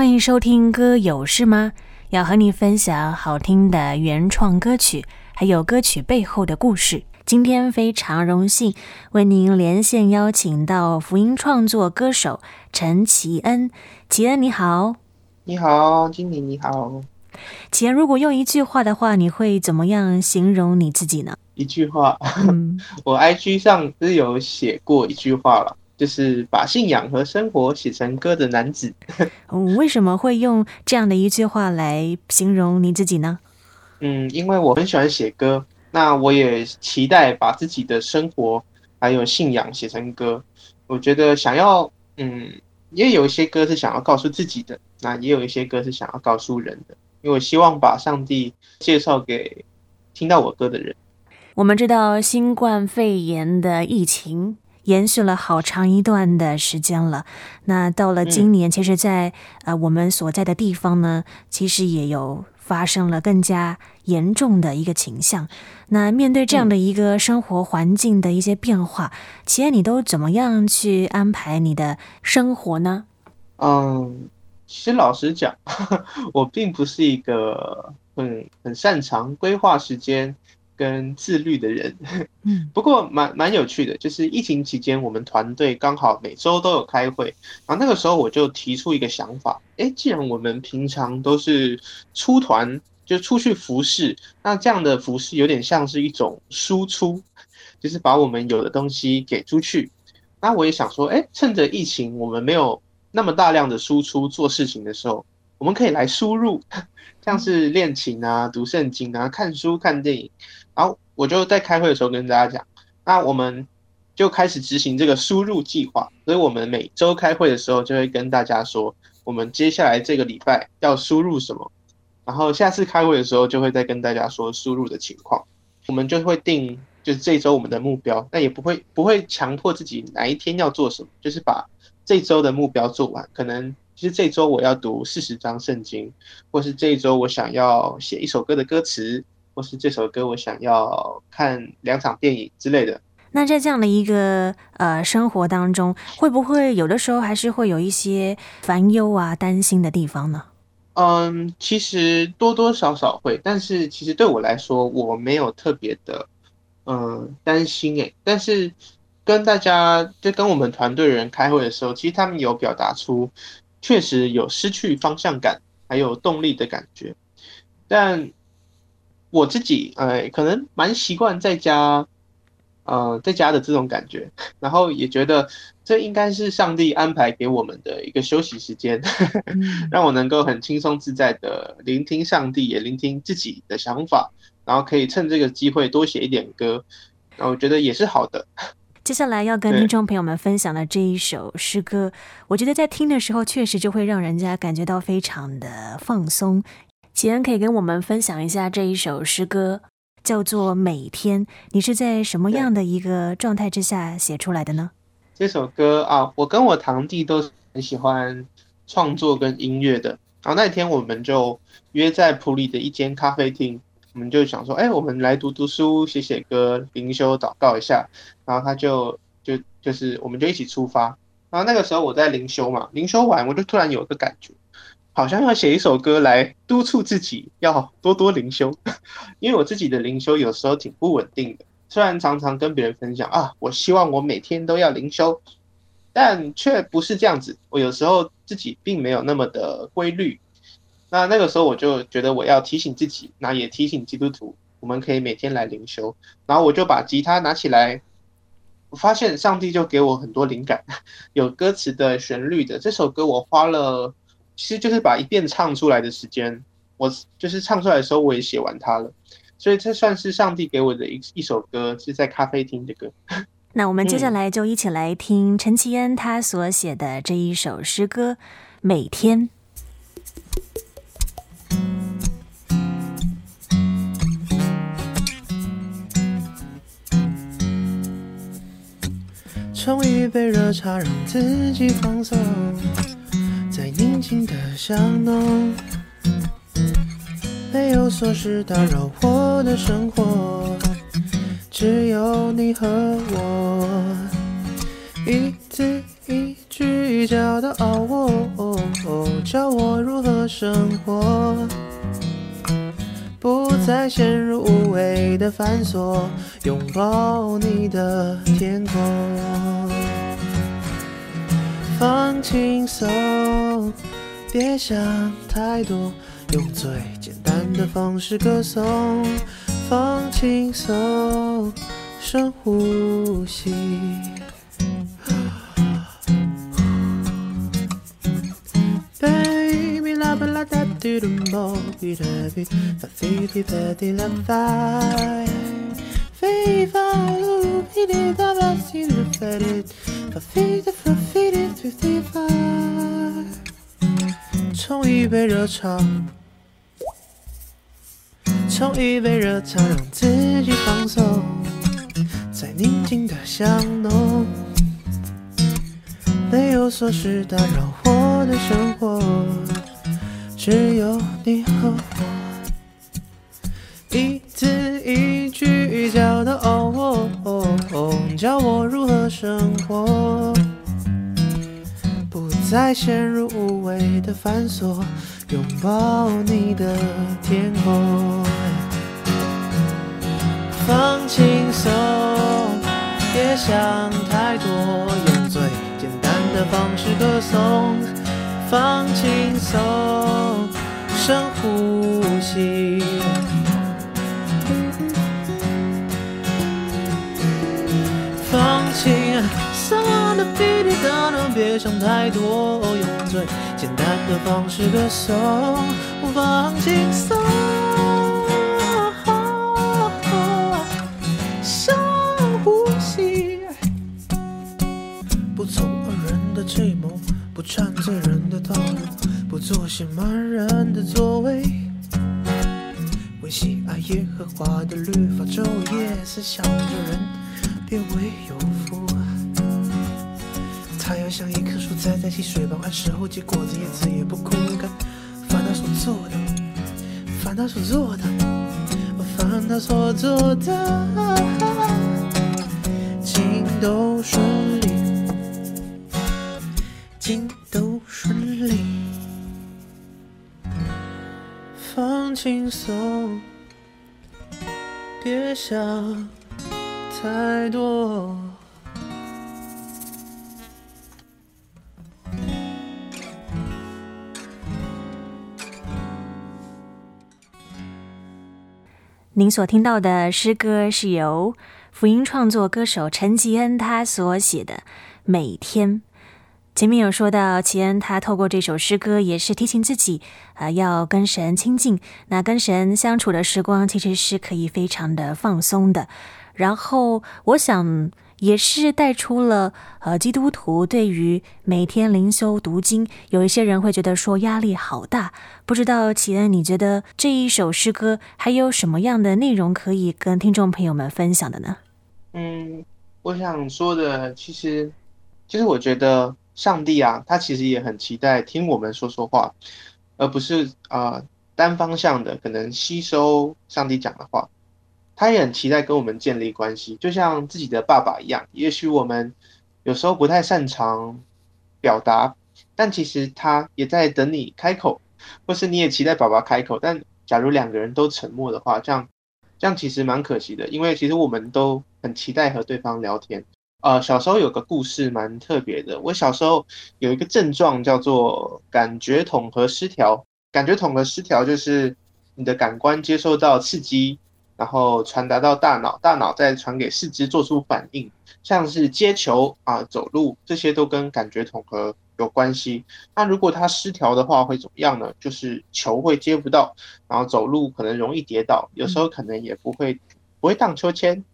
欢迎收听歌有事吗？要和你分享好听的原创歌曲，还有歌曲背后的故事。今天非常荣幸为您连线邀请到福音创作歌手陈奇恩。奇恩你好，你好，经理你好。奇恩，如果用一句话的话，你会怎么样形容你自己呢？一句话，嗯、我 IG 上是有写过一句话了，就是把信仰和生活写成歌的男子。嗯、为什么会用这样的一句话来形容你自己呢？嗯，因为我很喜欢写歌。那我也期待把自己的生活还有信仰写成歌。我觉得想要，嗯，也有一些歌是想要告诉自己的，那也有一些歌是想要告诉人的。因为我希望把上帝介绍给听到我歌的人。我们知道新冠肺炎的疫情延续了好长一段的时间了。那到了今年，其实在呃我们所在的地方呢，其实也有。发生了更加严重的一个倾向。那面对这样的一个生活环境的一些变化，企业、嗯，你都怎么样去安排你的生活呢？嗯，其实老实讲，我并不是一个很很擅长规划时间跟自律的人，嗯，不过蛮蛮有趣的，就是疫情期间，我们团队刚好每周都有开会，然后那个时候我就提出一个想法，诶，既然我们平常都是出团就出去服侍，那这样的服侍有点像是一种输出，就是把我们有的东西给出去。那我也想说，诶，趁着疫情我们没有那么大量的输出做事情的时候，我们可以来输入，像是练琴啊、读圣经啊、看书、看电影。然后我就在开会的时候跟大家讲，那我们就开始执行这个输入计划。所以我们每周开会的时候就会跟大家说，我们接下来这个礼拜要输入什么。然后下次开会的时候就会再跟大家说输入的情况。我们就会定就是这周我们的目标，但也不会不会强迫自己哪一天要做什么，就是把这周的目标做完。可能其实这周我要读四十章圣经，或是这一周我想要写一首歌的歌词。或是这首歌，我想要看两场电影之类的。那在这样的一个呃生活当中，会不会有的时候还是会有一些烦忧啊、担心的地方呢？嗯，其实多多少少会，但是其实对我来说，我没有特别的嗯担心诶。但是跟大家就跟我们团队人开会的时候，其实他们有表达出确实有失去方向感，还有动力的感觉，但。我自己呃，可能蛮习惯在家，呃，在家的这种感觉，然后也觉得这应该是上帝安排给我们的一个休息时间，让我能够很轻松自在的聆听上帝，也聆听自己的想法，然后可以趁这个机会多写一点歌，然后我觉得也是好的。接下来要跟听众朋友们分享的这一首诗歌，我觉得在听的时候确实就会让人家感觉到非常的放松。奇恩可以跟我们分享一下这一首诗歌，叫做《每天》。你是在什么样的一个状态之下写出来的呢？这首歌啊，我跟我堂弟都很喜欢创作跟音乐的。然后那天我们就约在普里的一间咖啡厅，我们就想说，哎，我们来读读书、写写歌、灵修、祷告一下。然后他就就就是，我们就一起出发。然后那个时候我在灵修嘛，灵修完我就突然有个感觉。好像要写一首歌来督促自己要多多灵修，因为我自己的灵修有时候挺不稳定的。虽然常常跟别人分享啊，我希望我每天都要灵修，但却不是这样子。我有时候自己并没有那么的规律。那那个时候我就觉得我要提醒自己，那也提醒基督徒，我们可以每天来灵修。然后我就把吉他拿起来，我发现上帝就给我很多灵感，有歌词的旋律的这首歌，我花了。其实就是把一遍唱出来的时间，我就是唱出来的时候，我也写完它了，所以这算是上帝给我的一一首歌，是在咖啡厅的歌。那我们接下来就一起来听陈其恩他所写的这一首诗歌《每天》。冲一杯热茶，让自己放松。宁静的巷弄，没有琐事打扰我的生活，只有你和我，一字一句教导我，教我如何生活，不再陷入无谓的繁琐，拥抱你的天空。放轻松，别想太多，用最简单的方式歌颂。放轻松，深呼吸。Baby，啦吧啦哒嘟嘟啵，哔哒哔，发飞飞发滴啦发，飞发噜哔哩哒啦西噜发滴，发飞的发飞的飞飞发，冲一杯热茶，冲一杯热茶，让自己放松，在宁静的巷弄，没有琐事打扰我的生活，只有你和我，一字一句教导我，教我如何生活，再陷入无谓的繁琐，拥抱你的天空。放轻松，别想太多，用最简单的方式歌颂。放轻松，深呼吸。别想太多，用最简单的方式歌颂。放轻松。不缠醉人的套路，不做些蛮人的作为。维系爱耶和华的律法，昼夜思想着人，别为有像一棵树栽在溪水旁，按时候结果子，叶子也不枯干。凡他所做的，凡他所做的，凡他所做的，尽都顺利。尽都顺利，放轻松，别想太多。您所听到的诗歌是由福音创作歌手陈吉恩他所写的《每天》。前面有说到，吉恩他透过这首诗歌，也是提醒自己，啊、要跟神亲近。那跟神相处的时光，其实是可以非常的放松的。然后，我想也是带出了，呃，基督徒对于每天灵修读经，有一些人会觉得说压力好大。不知道齐恩，你觉得这一首诗歌还有什么样的内容可以跟听众朋友们分享的呢？嗯，我想说的，其实，其实我觉得。上帝啊，他其实也很期待听我们说说话，而不是啊、呃、单方向的可能吸收上帝讲的话。他也很期待跟我们建立关系，就像自己的爸爸一样。也许我们有时候不太擅长表达，但其实他也在等你开口，或是你也期待爸爸开口。但假如两个人都沉默的话，这样这样其实蛮可惜的，因为其实我们都很期待和对方聊天。呃，小时候有个故事蛮特别的。我小时候有一个症状叫做感觉统合失调。感觉统合失调就是你的感官接受到刺激，然后传达到大脑，大脑再传给四肢做出反应，像是接球啊、走路这些都跟感觉统合有关系。那如果它失调的话会怎么样呢？就是球会接不到，然后走路可能容易跌倒，有时候可能也不会不会荡秋千。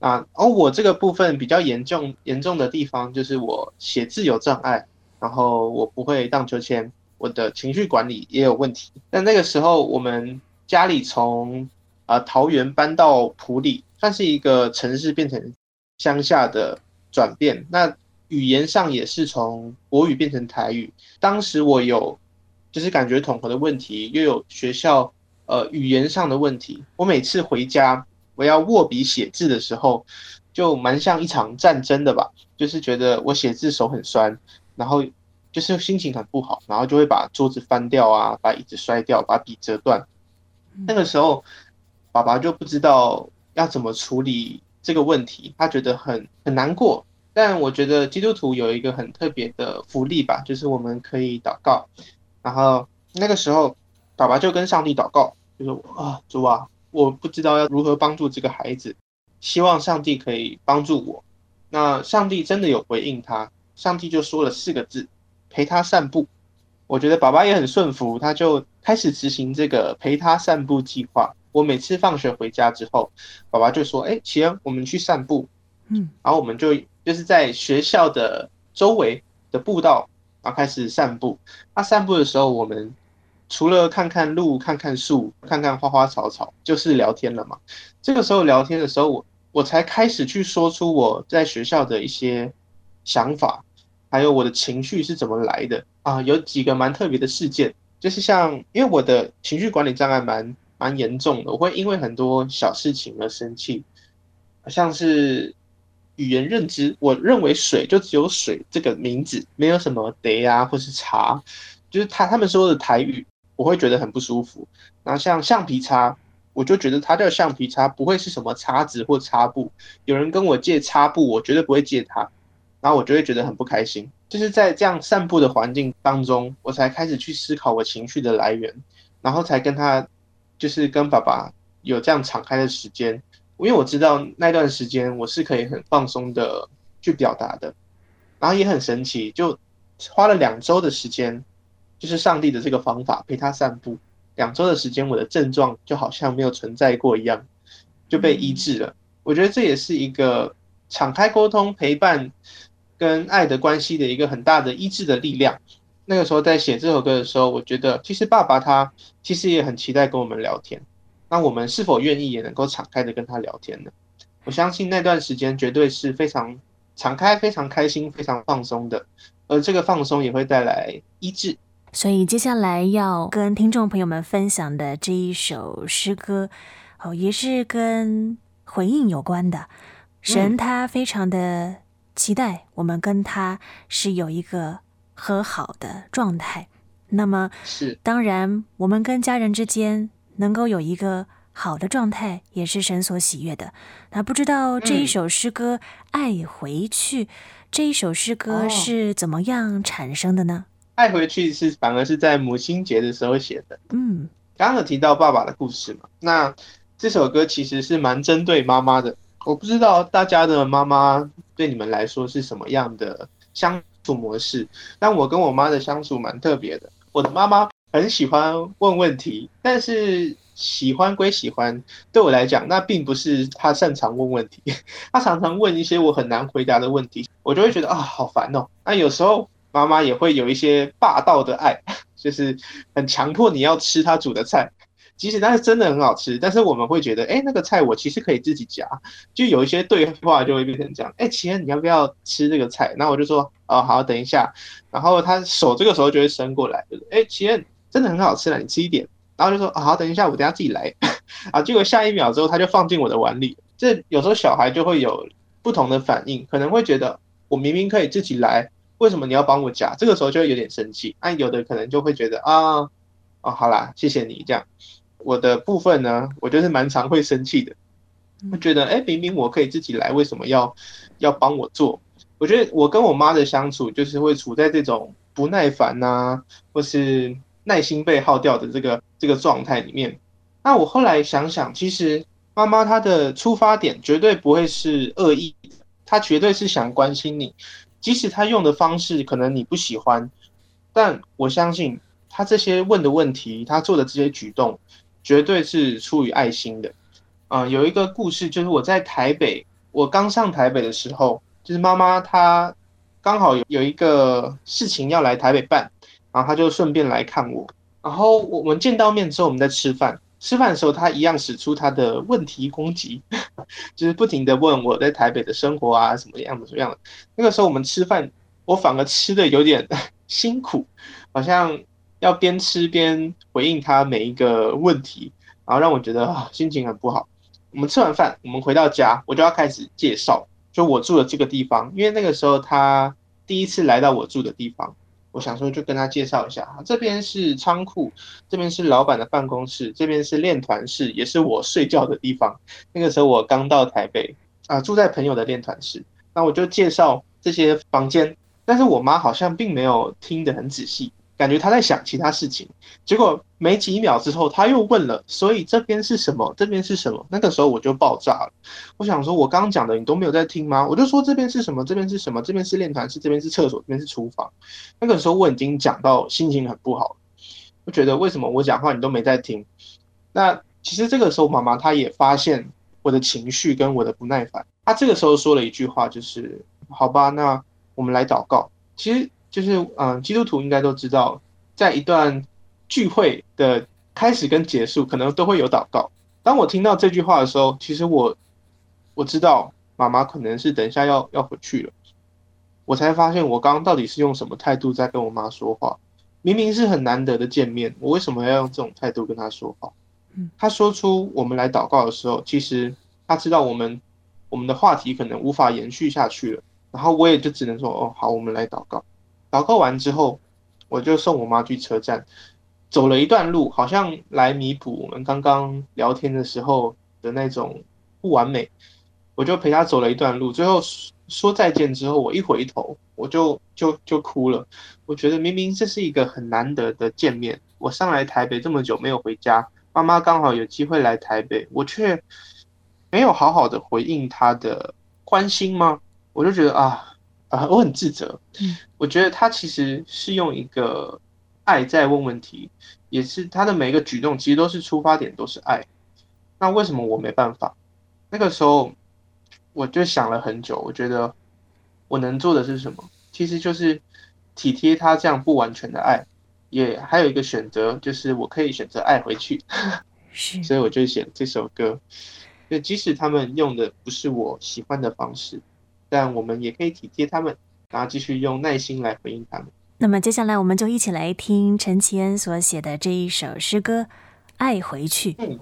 啊，而、我这个部分比较严重，严重的地方就是我写字有障碍，然后我不会荡秋千，我的情绪管理也有问题。但那个时候，我们家里从啊、呃、桃园搬到埔里，算是一个城市变成乡下的转变。那语言上也是从国语变成台语。当时我有就是感觉统合的问题，又有学校呃语言上的问题。我每次回家。我要握笔写字的时候，就蛮像一场战争的吧，就是觉得我写字手很酸，然后就是心情很不好，然后就会把桌子翻掉啊，把椅子摔掉，把笔折断。那个时候，爸爸就不知道要怎么处理这个问题，他觉得很很难过。但我觉得基督徒有一个很特别的福利吧，就是我们可以祷告。然后那个时候，爸爸就跟上帝祷告，就说：“啊，主啊，我不知道要如何帮助这个孩子，希望上帝可以帮助我。”那上帝真的有回应他，上帝就说了四个字：“陪他散步。”我觉得爸爸也很顺服，他就开始执行这个陪他散步计划。我每次放学回家之后，爸爸就说：“哎，启恩，我们去散步。”嗯，然后我们就就是在学校的周围的步道，然后开始散步。那散步的时候，我们除了看看路、看看树、看看花花草草，就是聊天了嘛。这个时候聊天的时候，我。我才开始去说出我在学校的一些想法，还有我的情绪是怎么来的啊？有几个蛮特别的事件，就是像因为我的情绪管理障碍蛮蛮严重的，我会因为很多小事情而生气，像是语言认知，我认为水就只有水这个名字，没有什么得啊或是茶，就是他他们说的台语，我会觉得很不舒服。然后像橡皮擦。我就觉得它叫橡皮擦，不会是什么擦子或擦布。有人跟我借擦布，我绝对不会借他，然后我就会觉得很不开心。就是在这样散步的环境当中，我才开始去思考我情绪的来源，然后才跟他，就是跟爸爸有这样敞开的时间。因为我知道那段时间我是可以很放松的去表达的，然后也很神奇，就花了两周的时间，就是上帝的这个方法陪他散步。两周的时间，我的症状就好像没有存在过一样，就被医治了。我觉得这也是一个敞开沟通、陪伴跟爱的关系的一个很大的医治的力量。那个时候在写这首歌的时候，我觉得其实爸爸他其实也很期待跟我们聊天。那我们是否愿意也能够敞开的跟他聊天呢？我相信那段时间绝对是非常敞开、非常开心、非常放松的，而这个放松也会带来医治。所以接下来要跟听众朋友们分享的这一首诗歌，哦，也是跟回应有关的。神他非常的期待我们跟他是有一个和好的状态。那么，是当然，我们跟家人之间能够有一个好的状态，也是神所喜悦的。那不知道这一首诗歌《爱回去》，这一首诗歌是怎么样产生的呢？爱回去是反而是在母亲节的时候写的。嗯，刚刚有提到爸爸的故事嘛，那这首歌其实是蛮针对妈妈的。我不知道大家的妈妈对你们来说是什么样的相处模式，但我跟我妈的相处蛮特别的。我的妈妈很喜欢问问题，但是喜欢归喜欢，对我来讲，那并不是她擅长问问题。她常常问一些我很难回答的问题，我就会觉得啊，好烦哦。那有时候。妈妈也会有一些霸道的爱，就是很强迫你要吃她煮的菜，即使它是真的很好吃，但是我们会觉得，哎，那个菜我其实可以自己夹，就有一些对话就会变成这样，哎，启恩你要不要吃这个菜？那我就说，哦，好，等一下，然后他手这个时候就会伸过来，就是，哎，启恩真的很好吃了，你吃一点，然后就说，哦，好，等一下，我等下自己来，啊，结果下一秒之后他就放进我的碗里，这有时候小孩就会有不同的反应，可能会觉得我明明可以自己来。为什么你要帮我夹？这个时候就会有点生气。那有的可能就会觉得啊，哦，好啦，谢谢你这样。我的部分呢，我就是蛮常会生气的。会觉得，哎，明明我可以自己来，为什么要要帮我做？我觉得我跟我妈的相处，就是会处在这种不耐烦呐，或是耐心被耗掉的这个这个状态里面。那我后来想想，其实妈妈她的出发点绝对不会是恶意的，她绝对是想关心你。即使她用的方式可能你不喜欢，但我相信她这些问的问题，她做的这些举动，绝对是出于爱心的。啊、呃，有一个故事，就是我在台北，我刚上台北的时候，就是妈妈她刚好有有一个事情要来台北办，然后她就顺便来看我，然后我们见到面之后，我们在吃饭。吃饭的时候，她一样使出她的问题攻击，就是不停的问我在台北的生活啊，什么样的什么样的。那个时候我们吃饭，我反而吃的有点 辛苦，好像要边吃边回应他每一个问题，然后让我觉得心情很不好。我们吃完饭，我们回到家，我就要开始介绍，就我住的这个地方，因为那个时候他第一次来到我住的地方，我想说就跟他介绍一下，这边是仓库，这边是老板的办公室，这边是练团室，也是我睡觉的地方。那个时候我刚到台北啊，住在朋友的练团室，那我就介绍这些房间，但是我妈好像并没有听得很仔细。感觉他在想其他事情，结果没几秒之后他又问了，所以这边是什么？这边是什么？那个时候我就爆炸了，我想说，我刚刚讲的你都没有在听吗？我就说这边是什么？这边是什么？这边是练团室，这边是厕所，这边是厨房。那个时候我已经讲到心情很不好，我觉得为什么我讲话你都没在听？那其实这个时候妈妈她也发现我的情绪跟我的不耐烦，她这个时候说了一句话，就是好吧，那我们来祷告。其实。就是嗯，基督徒应该都知道，在一段聚会的开始跟结束，可能都会有祷告。当我听到这句话的时候，其实我我知道妈妈可能是等一下要要回去了。我才发现我刚刚到底是用什么态度在跟我妈说话。明明是很难得的见面，我为什么要用这种态度跟她说话？她说出我们来祷告的时候，其实她知道我们我们的话题可能无法延续下去了。然后我也就只能说哦，好，我们来祷告。祷告完之后，我就送我妈去车站，走了一段路，好像来弥补我们刚刚聊天的时候的那种不完美。我就陪她走了一段路，最后说再见之后，我一回头，我就就就哭了。我觉得明明这是一个很难得的见面，我上来台北这么久没有回家，妈妈刚好有机会来台北，我却没有好好的回应她的关心吗？我就觉得啊。啊，我很自责。嗯，我觉得他其实是用一个爱在问问题，也是他的每一个举动，其实都是出发点都是爱。那为什么我没办法？那个时候我就想了很久，我觉得我能做的是什么？其实就是体贴他这样不完全的爱，也还有一个选择，就是我可以选择爱回去。是，所以我就写这首歌。就即使他们用的不是我喜欢的方式。但我们也可以体贴他们，然后继续用耐心来回应他们。那么接下来，我们就一起来听陈其恩所写的这一首诗歌《爱回去》。嗯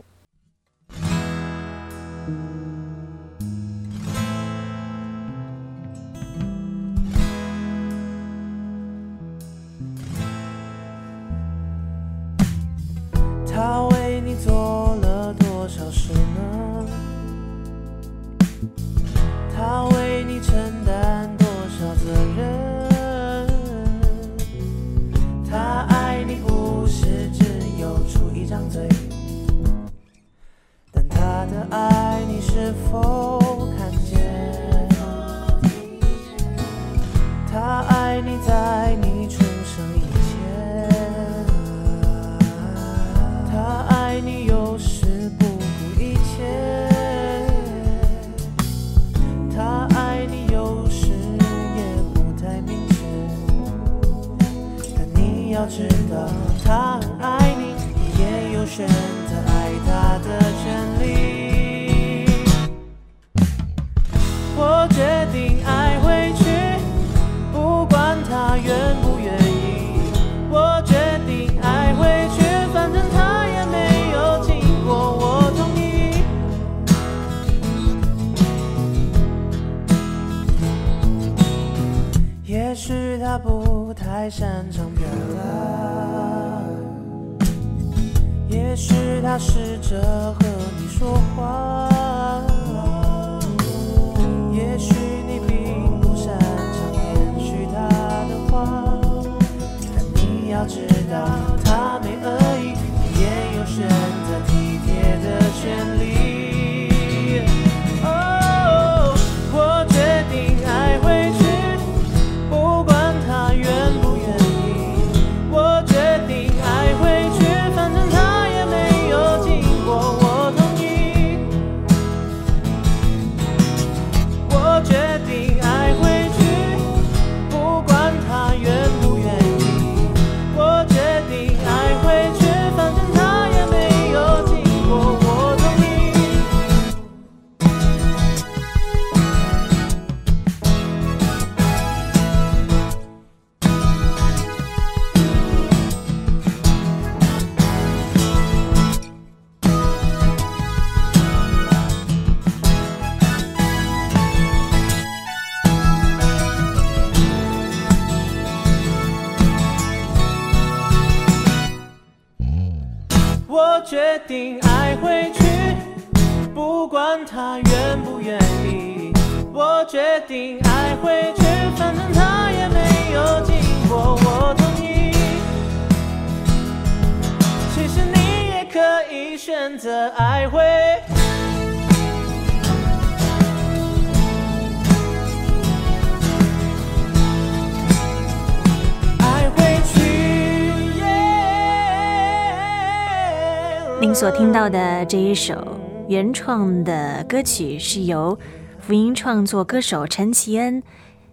常表达，也许他试着和你说话，也许你并不擅长延续他的话，但你要知道他没恶意，你也有选择体贴的权利。愿不愿意。我决定爱回去，反正他也没有经过我同意。其实你也可以选择爱回。您所听到的这一首原创的歌曲，是由福音创作歌手陈綺恩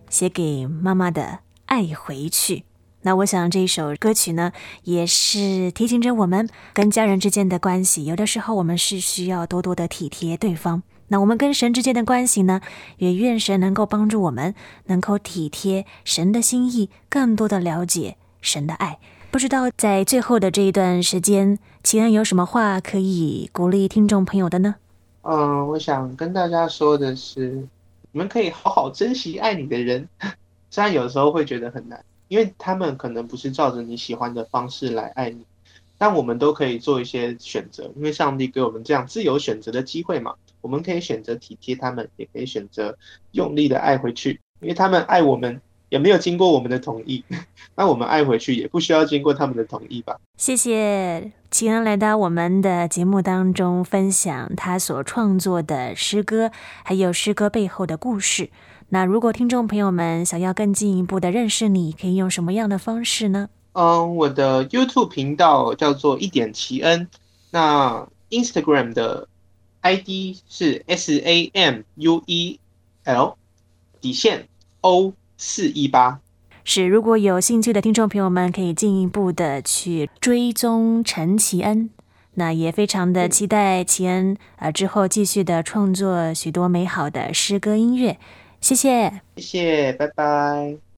写给妈妈的《爱回去》。那我想这一首歌曲呢，也是提醒着我们跟家人之间的关系，有的时候我们是需要多多的体贴对方。那我们跟神之间的关系呢，也愿神能够帮助我们，能够体贴神的心意，更多的了解神的爱。不知道在最后的这一段时间，綺恩有什么话可以鼓励听众朋友的呢？嗯，我想跟大家说的是，你们可以好好珍惜爱你的人，虽然有时候会觉得很难，因为他们可能不是照着你喜欢的方式来爱你，但我们都可以做一些选择，因为上帝给我们这样自由选择的机会嘛，我们可以选择体贴他们，也可以选择用力的爱回去，因为他们爱我们。也没有经过我们的同意，那我们爱回去也不需要经过他们的同意吧？谢谢齐恩来到我们的节目当中，分享他所创作的诗歌，还有诗歌背后的故事。那如果听众朋友们想要更进一步的认识你，可以用什么样的方式呢？嗯，我的 YouTube 频道叫做一点奇恩，那 Instagram 的 ID 是 S A M U E L 底线 O。四一八是，如果有兴趣的听众朋友们，可以进一步的去追踪陈绮恩。那也非常的期待奇恩呃之后继续的创作许多美好的诗歌音乐。谢谢，谢谢，拜拜。